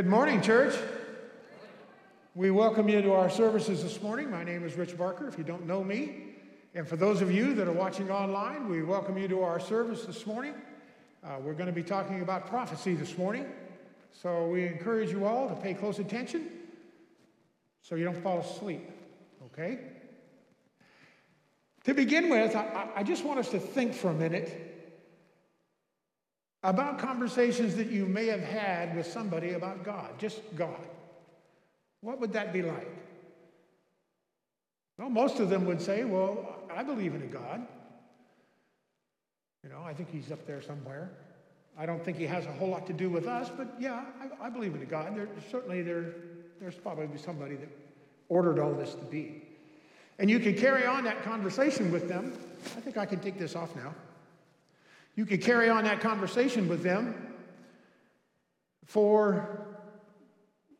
Good morning, church. We welcome you to our services this morning. My name is Rich Barker, if you don't know me. And for those of you that are watching online, we welcome you to our service this morning. Uh, we're going to be talking about prophecy this morning. So we encourage you all to pay close attention so you don't fall asleep, okay? To begin with, I, I just want us to think for a minute about conversations that you may have had with somebody about God, just God. What would that be like? Well, most of them would say, Well, I believe in a God. You know, I think he's up there somewhere. I don't think he has a whole lot to do with us, but yeah, I, I believe in a God. There, certainly, there, there's probably somebody that ordered all this to be. And you can carry on that conversation with them. I think I can take this off now. You could carry on that conversation with them for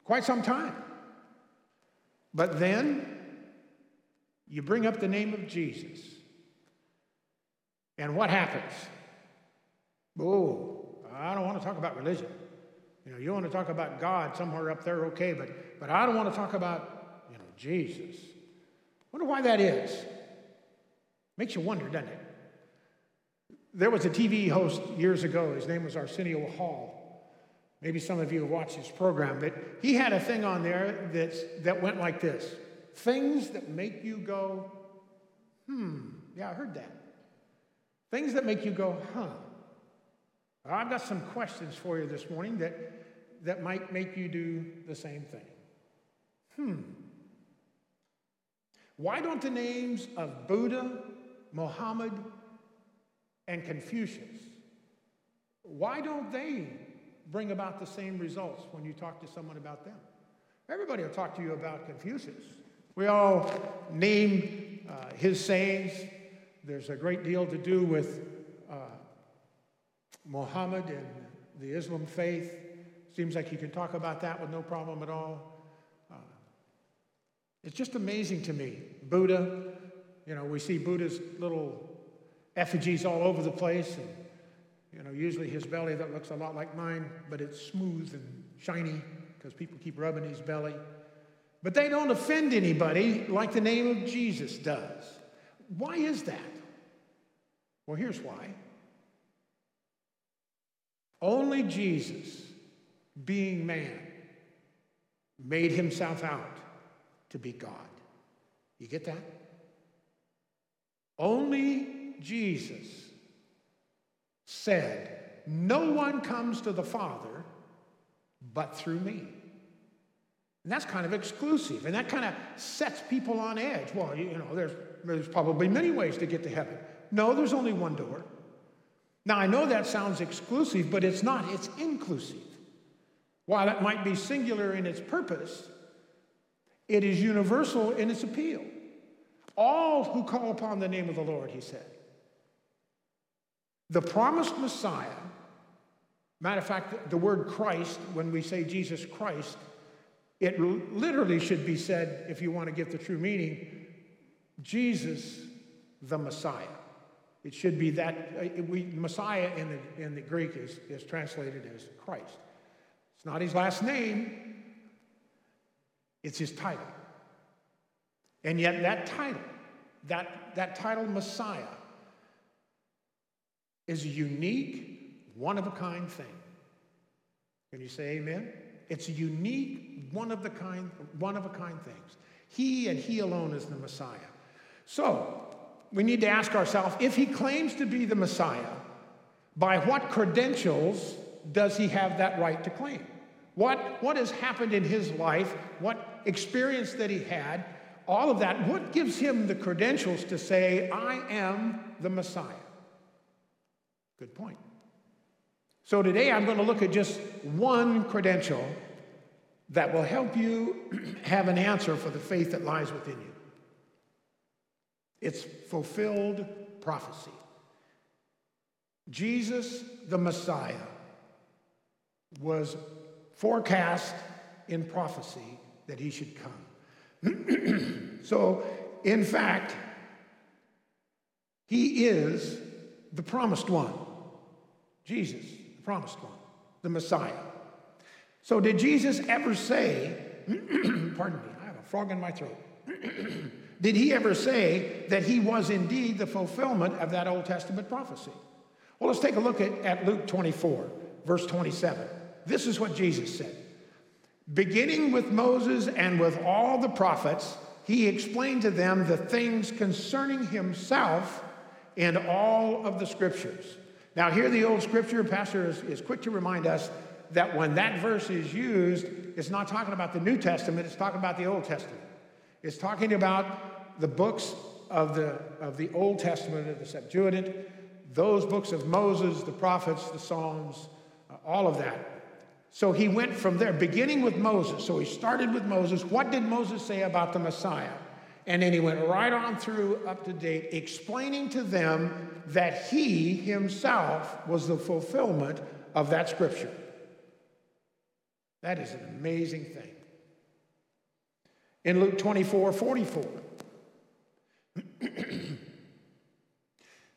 quite some time. But then you bring up the name of Jesus. And what happens? Oh, I don't want to talk about religion. You know, you want to talk about God somewhere up there, okay, but, but I don't want to talk about, you know, Jesus. Wonder why that is. Makes you wonder, doesn't it? There was a TV host years ago. His name was Arsenio Hall. Maybe some of you have watched his program, but he had a thing on there that's, that went like this Things that make you go, hmm, yeah, I heard that. Things that make you go, huh. I've got some questions for you this morning that, that might make you do the same thing. Hmm. Why don't the names of Buddha, Mohammed, and Confucius, why don't they bring about the same results when you talk to someone about them? Everybody will talk to you about Confucius. We all name uh, his sayings. There's a great deal to do with uh, Muhammad and the Islam faith. Seems like you can talk about that with no problem at all. Uh, it's just amazing to me. Buddha, you know, we see Buddha's little effigies all over the place. And, you know, usually his belly that looks a lot like mine, but it's smooth and shiny because people keep rubbing his belly. But they don't offend anybody like the name of Jesus does. Why is that? Well, here's why. Only Jesus, being man, made himself out to be God. You get that? Only Jesus said, No one comes to the Father but through me. And that's kind of exclusive, and that kind of sets people on edge. Well, you know, there's, there's probably many ways to get to heaven. No, there's only one door. Now, I know that sounds exclusive, but it's not, it's inclusive. While it might be singular in its purpose, it is universal in its appeal. All who call upon the name of the Lord, he said. The promised Messiah, matter of fact, the word Christ, when we say Jesus Christ, it literally should be said, if you want to get the true meaning, Jesus the Messiah. It should be that uh, we, Messiah in the, in the Greek is, is translated as Christ. It's not his last name, it's his title. And yet, that title, that, that title, Messiah, is a unique, one of a kind thing. Can you say amen? It's a unique, one of the kind, one of a kind things. He and he alone is the Messiah. So, we need to ask ourselves if he claims to be the Messiah, by what credentials does he have that right to claim? What, what has happened in his life? What experience that he had? All of that. What gives him the credentials to say, I am the Messiah? Good point. So today I'm going to look at just one credential that will help you have an answer for the faith that lies within you. It's fulfilled prophecy. Jesus, the Messiah, was forecast in prophecy that he should come. so, in fact, he is the promised one. Jesus, the promised one, the Messiah. So, did Jesus ever say, pardon me, I have a frog in my throat. did he ever say that he was indeed the fulfillment of that Old Testament prophecy? Well, let's take a look at, at Luke 24, verse 27. This is what Jesus said. Beginning with Moses and with all the prophets, he explained to them the things concerning himself in all of the scriptures. Now, here the old scripture, Pastor is, is quick to remind us that when that verse is used, it's not talking about the New Testament, it's talking about the Old Testament. It's talking about the books of the, of the Old Testament, of the Septuagint, those books of Moses, the prophets, the Psalms, uh, all of that. So he went from there, beginning with Moses. So he started with Moses. What did Moses say about the Messiah? And then he went right on through up to date, explaining to them that he himself was the fulfillment of that scripture. That is an amazing thing. In Luke 24 44,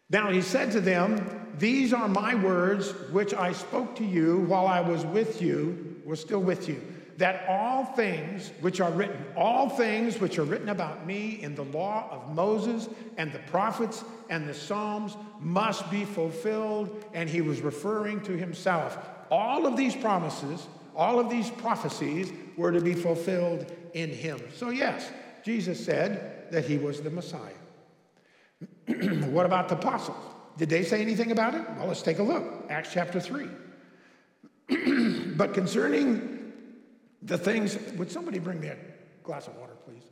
now he said to them, These are my words which I spoke to you while I was with you, was still with you that all things which are written, all things which are written about me in the law of Moses and the prophets and the Psalms must be fulfilled. And he was referring to himself. All of these promises, all of these prophecies were to be fulfilled in him. So, yes, Jesus said that he was the Messiah. what about the apostles? Did they say anything about it? Well, let's take a look. Acts chapter 3. but concerning the things, would somebody bring me a glass of water, please?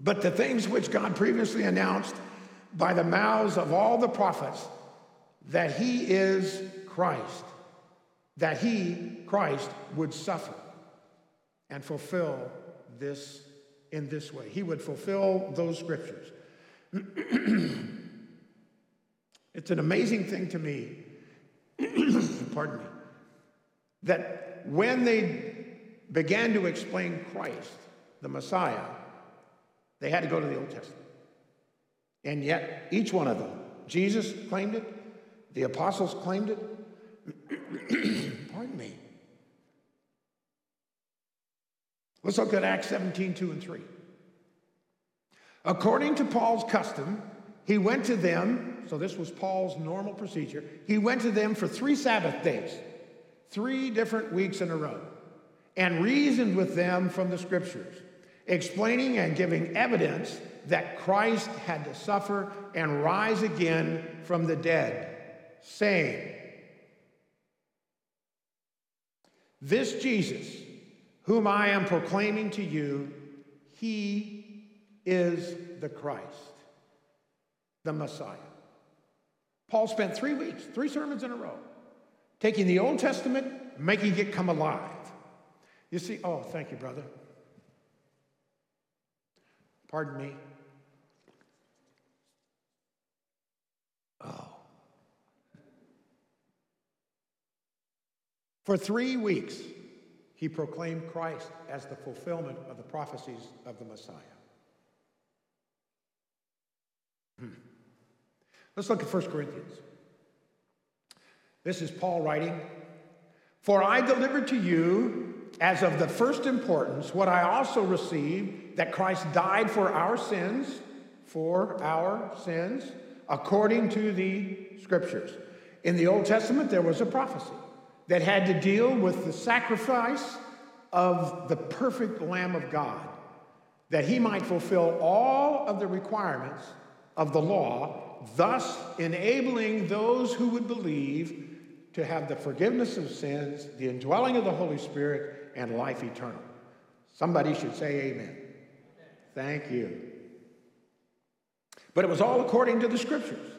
but the things which God previously announced by the mouths of all the prophets that he is Christ, that he, Christ, would suffer and fulfill this in this way. He would fulfill those scriptures. it's an amazing thing to me, pardon me, that when they began to explain Christ, the Messiah, they had to go to the Old Testament. And yet, each one of them, Jesus claimed it, the apostles claimed it. Pardon me. Let's look at Acts 17, 2 and 3. According to Paul's custom, he went to them, so this was Paul's normal procedure, he went to them for three Sabbath days three different weeks in a row and reasoned with them from the scriptures, explaining and giving evidence that Christ had to suffer and rise again from the dead, saying, This Jesus, whom I am proclaiming to you, he is the Christ, the Messiah. Paul spent three weeks, three sermons in a row, taking the Old Testament, making it come alive. You see, oh, thank you, brother. Pardon me. Oh. For three weeks, he proclaimed Christ as the fulfillment of the prophecies of the Messiah. Hmm. Let's look at 1 Corinthians. This is Paul writing For I delivered to you as of the first importance what I also received that Christ died for our sins, for our sins, according to the scriptures. In the Old Testament, there was a prophecy that had to deal with the sacrifice of the perfect Lamb of God, that he might fulfill all of the requirements of the law, thus enabling those who would believe to have the forgiveness of sins, the indwelling of the Holy Spirit, and life eternal. Somebody should say amen. Thank you. But it was all according to the scriptures.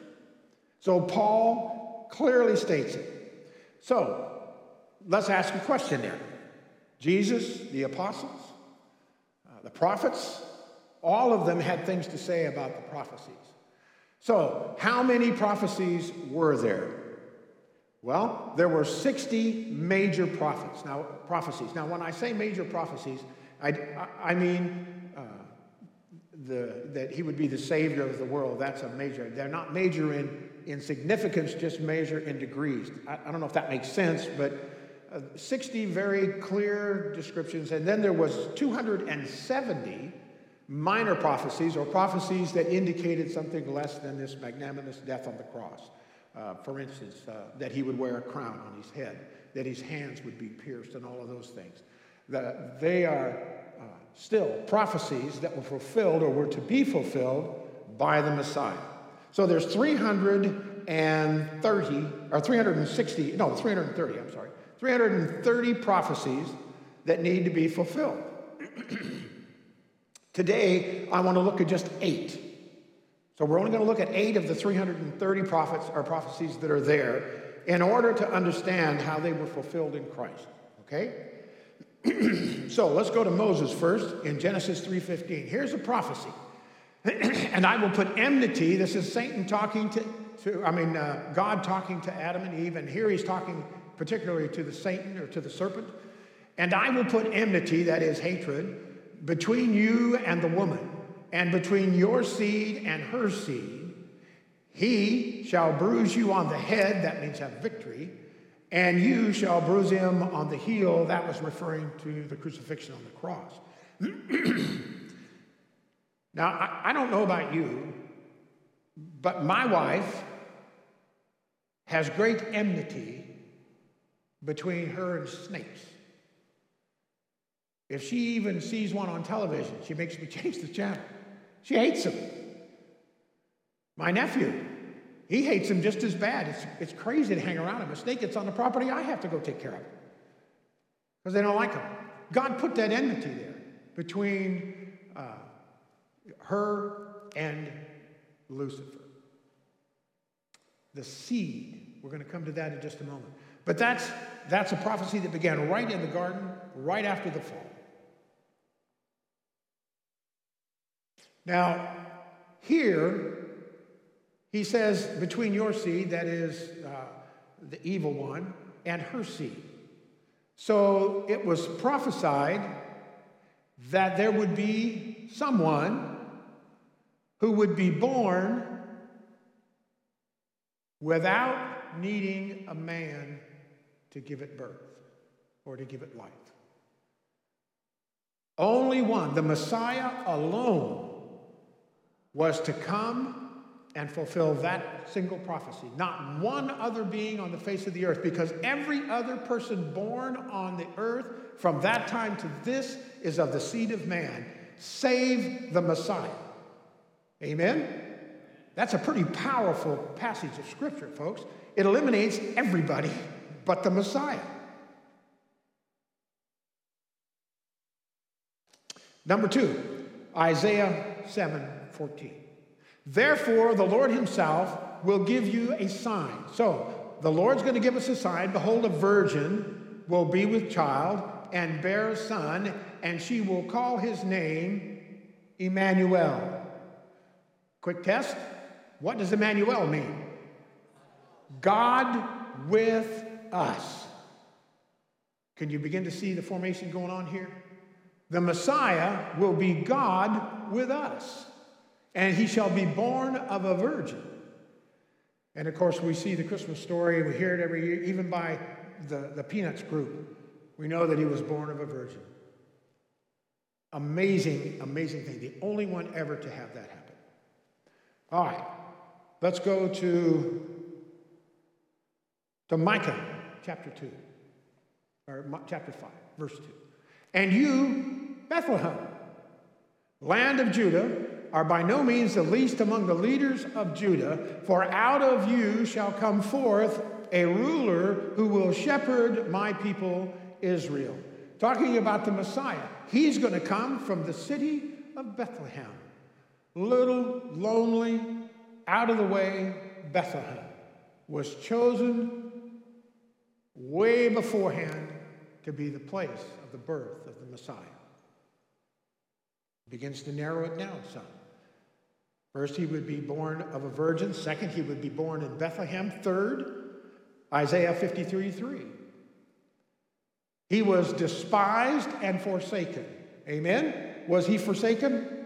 So Paul clearly states it. So let's ask a question there. Jesus, the apostles, uh, the prophets, all of them had things to say about the prophecies. So, how many prophecies were there? Well, there were 60 major prophets. Now, prophecies. Now, when I say major prophecies, I, I mean uh, the, that he would be the savior of the world. That's a major. They're not major in, in significance, just measure in degrees. I, I don't know if that makes sense, but uh, 60 very clear descriptions. And then there was 270 minor prophecies or prophecies that indicated something less than this magnanimous death on the cross. Uh, for instance, uh, that he would wear a crown on his head, that his hands would be pierced, and all of those things. That they are uh, still prophecies that were fulfilled or were to be fulfilled by the Messiah. So there's 330 or 360, no, 330, I'm sorry, 330 prophecies that need to be fulfilled. Today, I want to look at just eight. So we're only going to look at eight of the 330 prophets or prophecies that are there in order to understand how they were fulfilled in Christ. Okay? so let's go to Moses first in Genesis 3:15. Here's a prophecy. and I will put enmity. This is Satan talking to, to I mean, uh, God talking to Adam and Eve, and here he's talking particularly to the Satan or to the serpent. And I will put enmity, that is hatred, between you and the woman, and between your seed and her seed. He shall bruise you on the head, that means have victory, and you shall bruise him on the heel. That was referring to the crucifixion on the cross. now, I, I don't know about you, but my wife has great enmity between her and snakes. If she even sees one on television, she makes me change the channel. She hates them. My nephew, he hates them just as bad. It's, it's crazy to hang around him. A snake gets on the property, I have to go take care of it because they don't like him. God put that enmity there between uh, her and Lucifer. The seed. We're going to come to that in just a moment. But that's, that's a prophecy that began right in the garden, right after the fall. Now, here, he says, between your seed, that is uh, the evil one, and her seed. So it was prophesied that there would be someone who would be born without needing a man to give it birth or to give it life. Only one, the Messiah alone, was to come and fulfill that single prophecy. Not one other being on the face of the earth, because every other person born on the earth from that time to this is of the seed of man, save the Messiah. Amen? That's a pretty powerful passage of scripture, folks. It eliminates everybody but the Messiah. Number two, Isaiah 7 14. Therefore, the Lord Himself will give you a sign. So, the Lord's going to give us a sign. Behold, a virgin will be with child and bear a son, and she will call his name Emmanuel. Quick test. What does Emmanuel mean? God with us. Can you begin to see the formation going on here? The Messiah will be God with us, and he shall be born of a virgin. And of course, we see the Christmas story, we hear it every year, even by the, the Peanuts group. We know that he was born of a virgin. Amazing, amazing thing. The only one ever to have that happen. All right, let's go to, to Micah chapter 2, or chapter 5, verse 2. And you, Bethlehem, land of Judah, are by no means the least among the leaders of Judah, for out of you shall come forth a ruler who will shepherd my people Israel. Talking about the Messiah. He's going to come from the city of Bethlehem. Little, lonely, out of the way Bethlehem was chosen way beforehand to be the place of the birth of the Messiah. Begins to narrow it down some. First, he would be born of a virgin. Second, he would be born in Bethlehem. Third, Isaiah 53 3. He was despised and forsaken. Amen? Was he forsaken?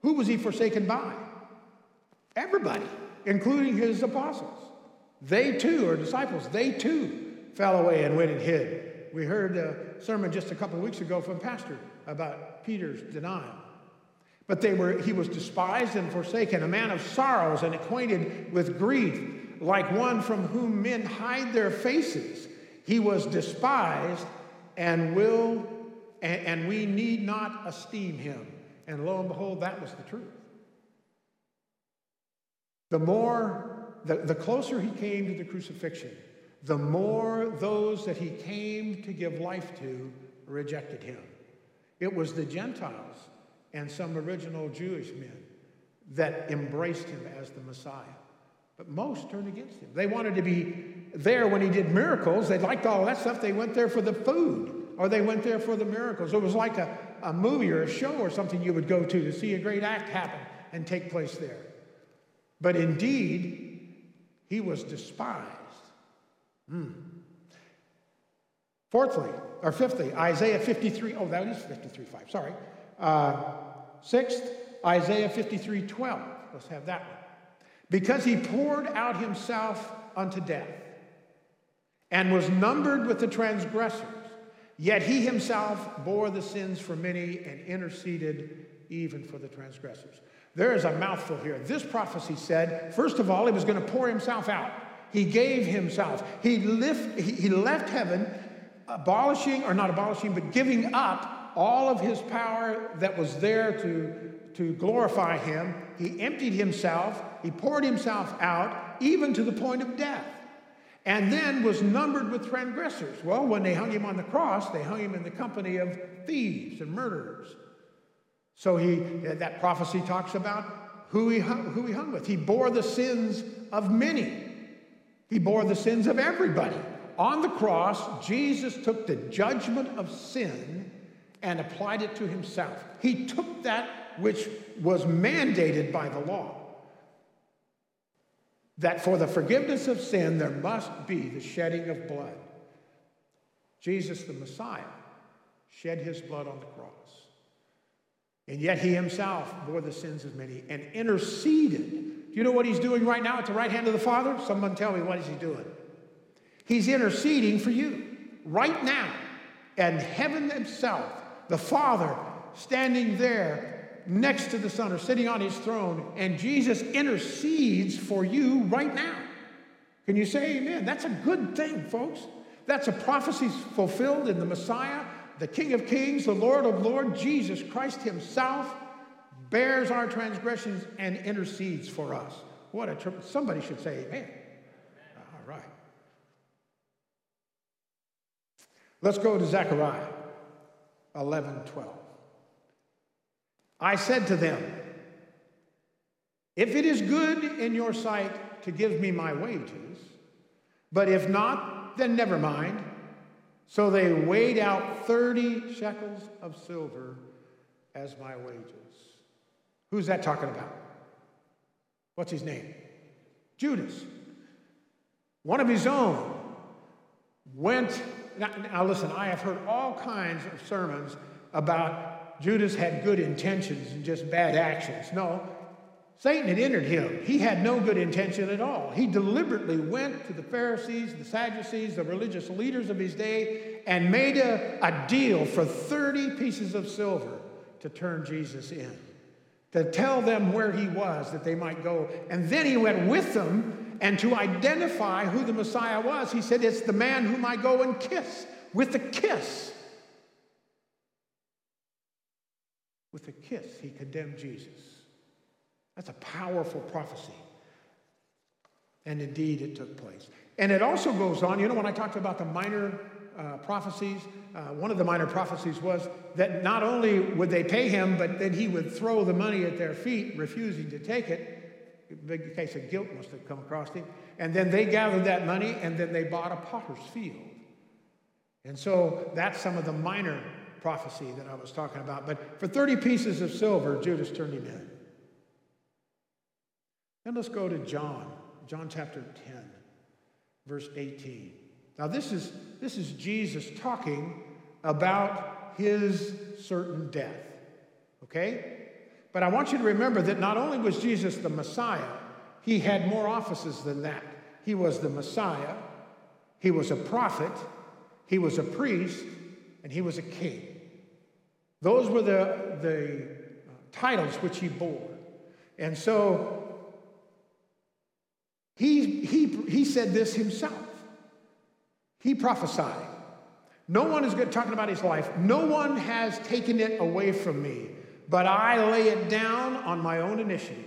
Who was he forsaken by? Everybody, including his apostles. They too, are disciples, they too fell away and went and hid. We heard a sermon just a couple of weeks ago from Pastor about Peter's denial. But they were, he was despised and forsaken, a man of sorrows and acquainted with grief, like one from whom men hide their faces. He was despised and will, and, and we need not esteem him. And lo and behold, that was the truth. The more, the, the closer he came to the crucifixion, the more those that he came to give life to rejected him. It was the Gentiles and some original Jewish men that embraced him as the Messiah. But most turned against him. They wanted to be there when he did miracles. They liked all that stuff. They went there for the food or they went there for the miracles. It was like a, a movie or a show or something you would go to to see a great act happen and take place there. But indeed, he was despised. Hmm. Fourthly, or fifthly, Isaiah 53. Oh, that is 53 5. Sorry. Uh, sixth, Isaiah 53 12. Let's have that one. Because he poured out himself unto death and was numbered with the transgressors, yet he himself bore the sins for many and interceded even for the transgressors. There is a mouthful here. This prophecy said, first of all, he was going to pour himself out. He gave himself. He, lift, he left heaven, abolishing, or not abolishing, but giving up all of his power that was there to, to glorify him. He emptied himself, he poured himself out, even to the point of death, and then was numbered with transgressors. Well, when they hung him on the cross, they hung him in the company of thieves and murderers. So he, that prophecy talks about who he, hung, who he hung with. He bore the sins of many. He bore the sins of everybody. On the cross, Jesus took the judgment of sin and applied it to himself. He took that which was mandated by the law that for the forgiveness of sin there must be the shedding of blood. Jesus, the Messiah, shed his blood on the cross. And yet he himself bore the sins of many and interceded. Do you know what he's doing right now at the right hand of the Father? Someone tell me what is he doing? He's interceding for you right now. And heaven itself the Father standing there next to the Son or sitting on his throne, and Jesus intercedes for you right now. Can you say amen? That's a good thing, folks. That's a prophecy fulfilled in the Messiah, the King of Kings, the Lord of Lords, Jesus Christ Himself bears our transgressions and intercedes for us. What a trip. Somebody should say amen. All right. Let's go to Zechariah. 11 12. I said to them, If it is good in your sight to give me my wages, but if not, then never mind. So they weighed out 30 shekels of silver as my wages. Who's that talking about? What's his name? Judas. One of his own went now, now listen, I have heard all kinds of sermons about Judas had good intentions and just bad actions. No, Satan had entered him. He had no good intention at all. He deliberately went to the Pharisees, the Sadducees, the religious leaders of his day, and made a, a deal for 30 pieces of silver to turn Jesus in, to tell them where he was that they might go. And then he went with them and to identify who the Messiah was, he said, It's the man whom I go and kiss with a kiss. With a kiss, he condemned Jesus. That's a powerful prophecy. And indeed, it took place. And it also goes on, you know, when I talked about the minor uh, prophecies, uh, one of the minor prophecies was that not only would they pay him, but then he would throw the money at their feet, refusing to take it big case of guilt must have come across him. And then they gathered that money and then they bought a potter's field. And so that's some of the minor prophecy that I was talking about. But for 30 pieces of silver, Judas turned him in. Then let's go to John, John chapter 10, verse 18. Now, this is, this is Jesus talking about his certain death. Okay? But I want you to remember that not only was Jesus the Messiah, he had more offices than that. He was the Messiah, he was a prophet, he was a priest, and he was a king. Those were the, the uh, titles which he bore. And so he, he, he said this himself. He prophesied. No one is good, talking about his life. No one has taken it away from me, but I lay it down on my own initiative.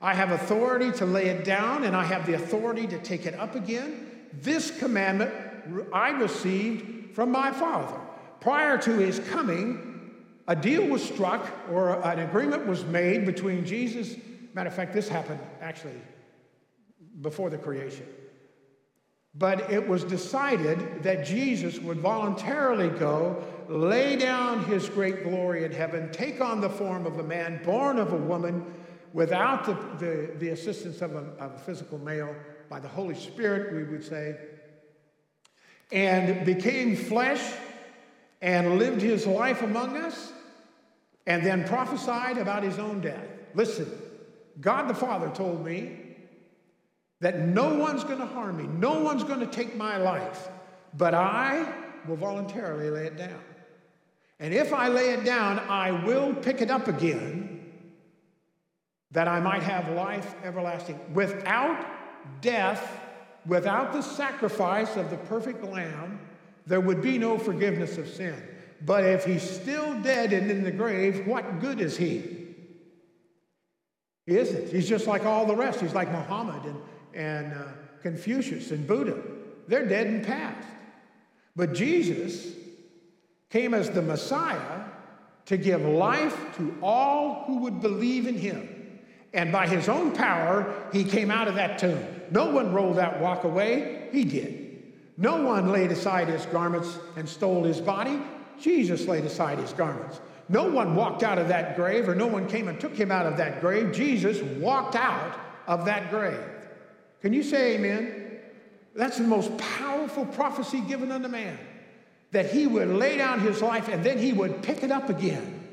I have authority to lay it down, and I have the authority to take it up again. This commandment I received from my Father. Prior to his coming, a deal was struck or an agreement was made between Jesus. Matter of fact, this happened actually before the creation. But it was decided that Jesus would voluntarily go, lay down his great glory in heaven, take on the form of a man born of a woman without the, the, the assistance of a, of a physical male, by the Holy Spirit, we would say, and became flesh and lived his life among us and then prophesied about his own death. Listen, God the Father told me that no one's going to harm me, no one's going to take my life, but I will voluntarily lay it down. And if I lay it down, I will pick it up again that I might have life everlasting. Without death, without the sacrifice of the perfect lamb, there would be no forgiveness of sin. But if he's still dead and in the grave, what good is he? He isn't. He's just like all the rest. He's like Muhammad and, and uh, Confucius and Buddha. They're dead and past. But Jesus came as the Messiah to give life to all who would believe in him. And by his own power, he came out of that tomb. No one rolled that rock away, he did. No one laid aside his garments and stole his body. Jesus laid aside his garments. No one walked out of that grave, or no one came and took him out of that grave. Jesus walked out of that grave. Can you say amen? That's the most powerful prophecy given unto man that he would lay down his life and then he would pick it up again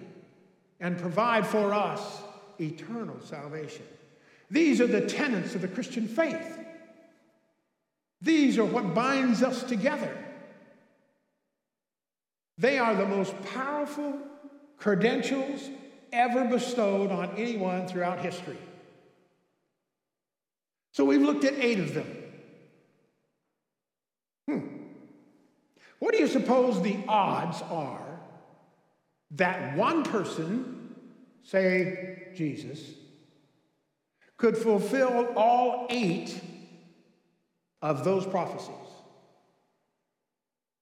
and provide for us eternal salvation. These are the tenets of the Christian faith. These are what binds us together. They are the most powerful credentials ever bestowed on anyone throughout history. So we've looked at eight of them. Hmm. What do you suppose the odds are that one person, say Jesus, could fulfill all eight of those prophecies?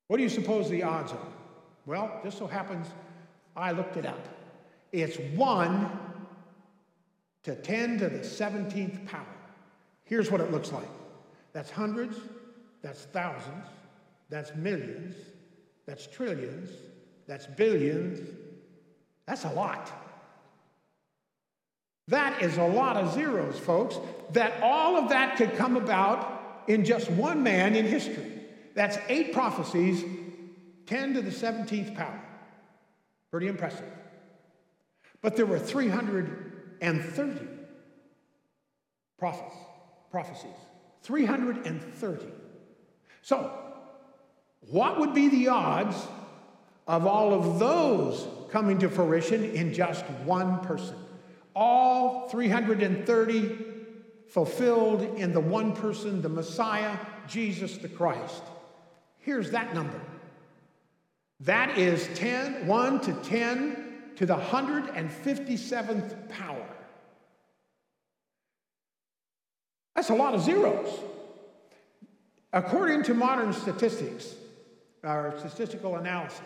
What do you suppose the odds are? Well, just so happens I looked it up. It's 1 to 10 to the 17th power. Here's what it looks like that's hundreds, that's thousands, that's millions, that's trillions, that's billions. That's a lot. That is a lot of zeros, folks. That all of that could come about in just one man in history. That's eight prophecies 10 to the 17th power. Pretty impressive. But there were 330 prophets, prophecies. 330. So, what would be the odds of all of those coming to fruition in just one person? All 330 fulfilled in the one person, the Messiah, Jesus the Christ. Here's that number that is 10, 1 to 10 to the 157th power. That's a lot of zeros. According to modern statistics, our statistical analysis,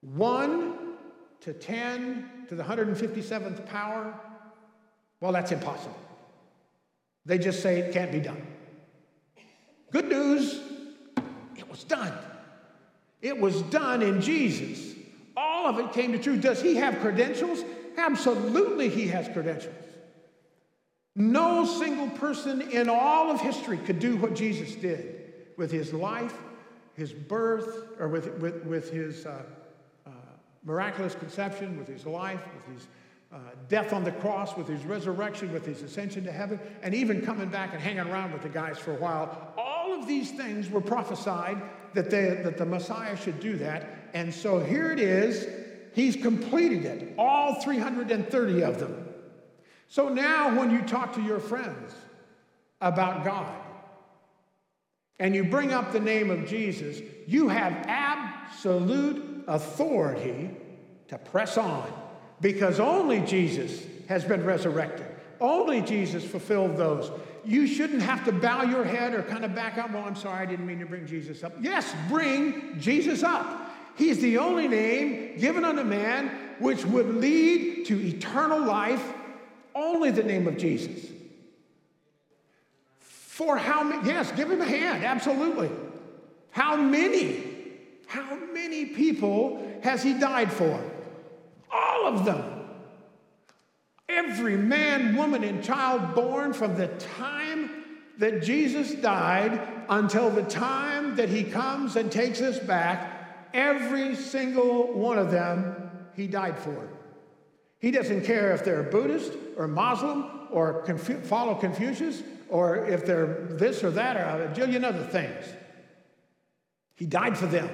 1 to 10 to the 157th power, well, that's impossible. They just say it can't be done. Good news, it was done. It was done in Jesus. All of it came to truth. Does he have credentials? Absolutely, he has credentials. No single person in all of history could do what Jesus did with his life, his birth, or with, with, with his uh, uh, miraculous conception, with his life, with his uh, death on the cross, with his resurrection, with his ascension to heaven, and even coming back and hanging around with the guys for a while. All of these things were prophesied that, they, that the Messiah should do that. And so here it is. He's completed it, all 330 of them. So now, when you talk to your friends about God and you bring up the name of Jesus, you have absolute authority to press on because only Jesus has been resurrected. Only Jesus fulfilled those. You shouldn't have to bow your head or kind of back up. Well, I'm sorry, I didn't mean to bring Jesus up. Yes, bring Jesus up. He's the only name given unto man which would lead to eternal life. Only the name of Jesus. For how many? Yes, give him a hand, absolutely. How many? How many people has he died for? All of them. Every man, woman, and child born from the time that Jesus died until the time that he comes and takes us back, every single one of them he died for. He doesn't care if they're Buddhist or Muslim or Confu- follow Confucius or if they're this or that or a jillion other things. He died for them.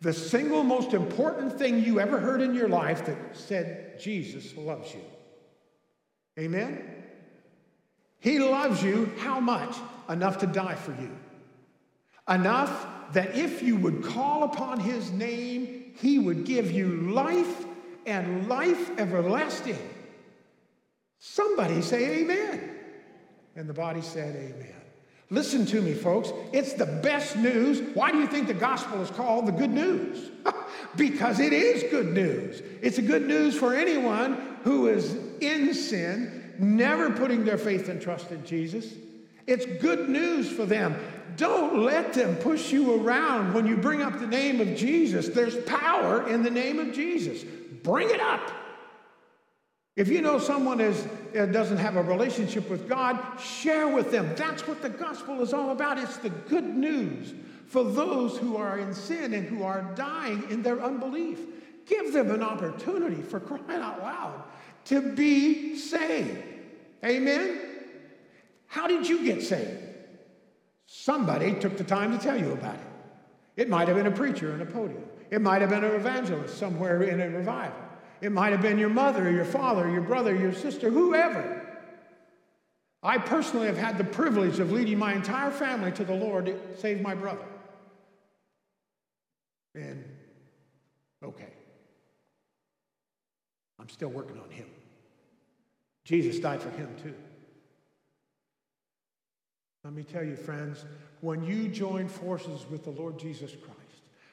The single most important thing you ever heard in your life that said Jesus loves you. Amen? He loves you how much? Enough to die for you. Enough that if you would call upon his name, he would give you life and life everlasting. Somebody say amen. And the body said amen. Listen to me, folks. It's the best news. Why do you think the gospel is called the good news? because it is good news. It's a good news for anyone who is in sin, never putting their faith and trust in Jesus. It's good news for them. Don't let them push you around when you bring up the name of Jesus. There's power in the name of Jesus. Bring it up. If you know someone is, Uh, doesn't have a relationship with God, share with them. That's what the gospel is all about. It's the good news for those who are in sin and who are dying in their unbelief. Give them an opportunity for crying out loud to be saved. Amen? How did you get saved? Somebody took the time to tell you about it. It might have been a preacher in a podium, it might have been an evangelist somewhere in a revival. It might have been your mother, your father, your brother, your sister, whoever. I personally have had the privilege of leading my entire family to the Lord to save my brother. And okay, I'm still working on him. Jesus died for him too. Let me tell you, friends, when you join forces with the Lord Jesus Christ,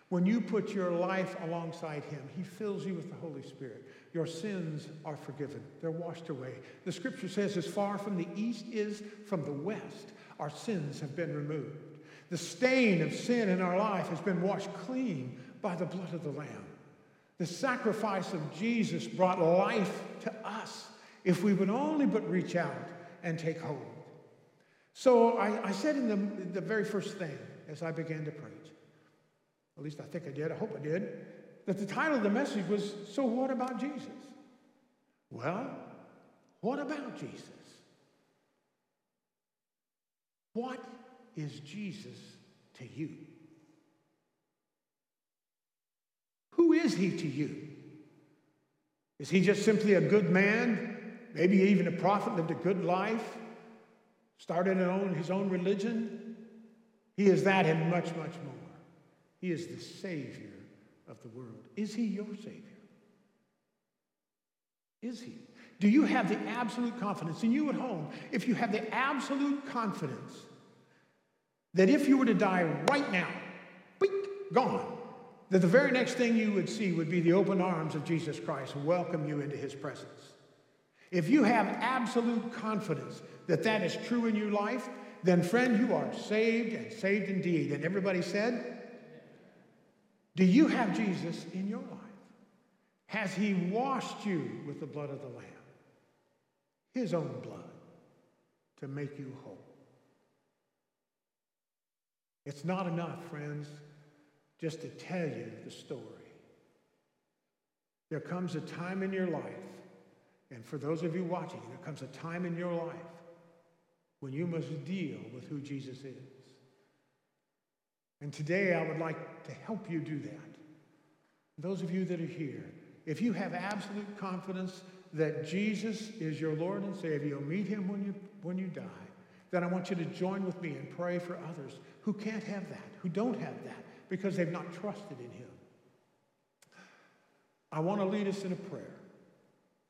when you put your life alongside Him, He fills you with the Holy Spirit. Your sins are forgiven, they're washed away. The scripture says, as far from the east is from the west, our sins have been removed. The stain of sin in our life has been washed clean by the blood of the Lamb. The sacrifice of Jesus brought life to us if we would only but reach out and take hold. So I, I said in the, the very first thing as I began to preach, at least I think I did, I hope I did, that the title of the message was So What About Jesus? Well, what about Jesus? What is Jesus to you? Who is he to you? Is he just simply a good man? Maybe even a prophet, lived a good life, started his own religion? He is that and much, much more. He is the Savior of the world. Is He your Savior? Is He? Do you have the absolute confidence, and you at home, if you have the absolute confidence that if you were to die right now, beep, gone, that the very next thing you would see would be the open arms of Jesus Christ welcome you into his presence. If you have absolute confidence that that is true in your life, then friend, you are saved and saved indeed. And everybody said, do you have Jesus in your life? Has he washed you with the blood of the Lamb? His own blood to make you whole. It's not enough, friends, just to tell you the story. There comes a time in your life And for those of you watching, there comes a time in your life when you must deal with who Jesus is. And today I would like to help you do that. Those of you that are here, if you have absolute confidence that Jesus is your Lord and Savior, you'll meet him when you, when you die, then I want you to join with me and pray for others who can't have that, who don't have that, because they've not trusted in him. I want to lead us in a prayer,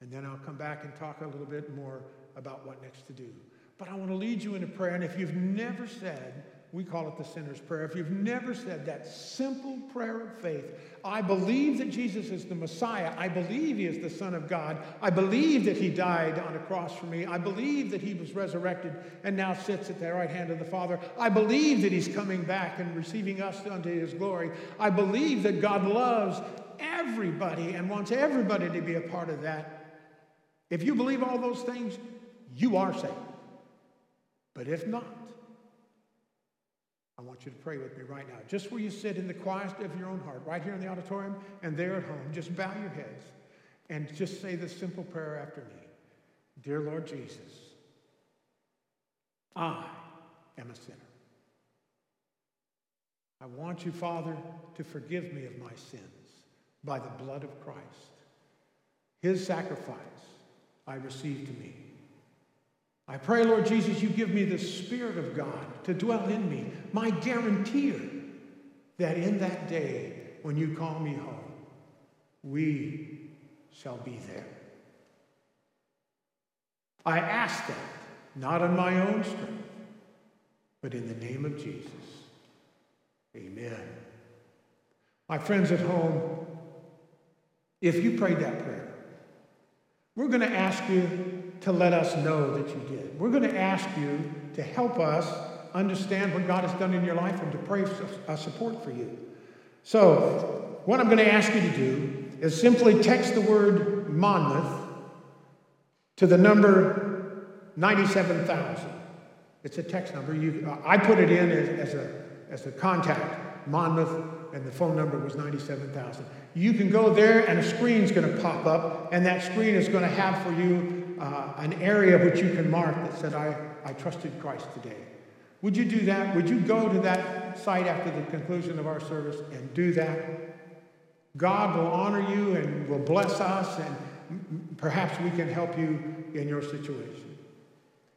and then I'll come back and talk a little bit more about what next to do. But I want to lead you in a prayer, and if you've never said, we call it the sinner's prayer. If you've never said that simple prayer of faith, I believe that Jesus is the Messiah. I believe he is the Son of God. I believe that he died on a cross for me. I believe that he was resurrected and now sits at the right hand of the Father. I believe that he's coming back and receiving us unto his glory. I believe that God loves everybody and wants everybody to be a part of that. If you believe all those things, you are saved. But if not, I want you to pray with me right now. Just where you sit in the quiet of your own heart, right here in the auditorium and there at home, just bow your heads and just say this simple prayer after me Dear Lord Jesus, I am a sinner. I want you, Father, to forgive me of my sins by the blood of Christ. His sacrifice I receive to me. I pray, Lord Jesus, you give me the Spirit of God to dwell in me, my guarantor that in that day when you call me home, we shall be there. I ask that, not on my own strength, but in the name of Jesus. Amen. My friends at home, if you prayed that prayer, we're going to ask you to let us know that you did. We're going to ask you to help us understand what God has done in your life and to pray for support for you. So, what I'm going to ask you to do is simply text the word Monmouth to the number 97,000. It's a text number. You, uh, I put it in as, as, a, as a contact, Monmouth, and the phone number was 97,000. You can go there, and a screen is going to pop up, and that screen is going to have for you uh, an area which you can mark that said, I, I trusted Christ today. Would you do that? Would you go to that site after the conclusion of our service and do that? God will honor you and will bless us, and perhaps we can help you in your situation.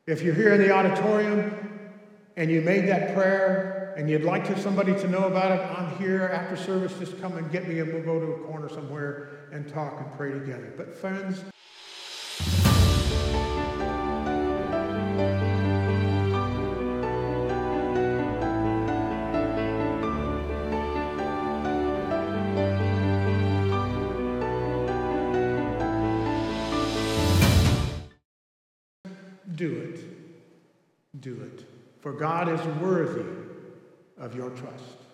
If you're here in the auditorium and you made that prayer and you'd like to, somebody to know about it, I'm here after service. Just come and get me, and we'll go to a corner somewhere and talk and pray together. But, friends, For God is worthy of your trust.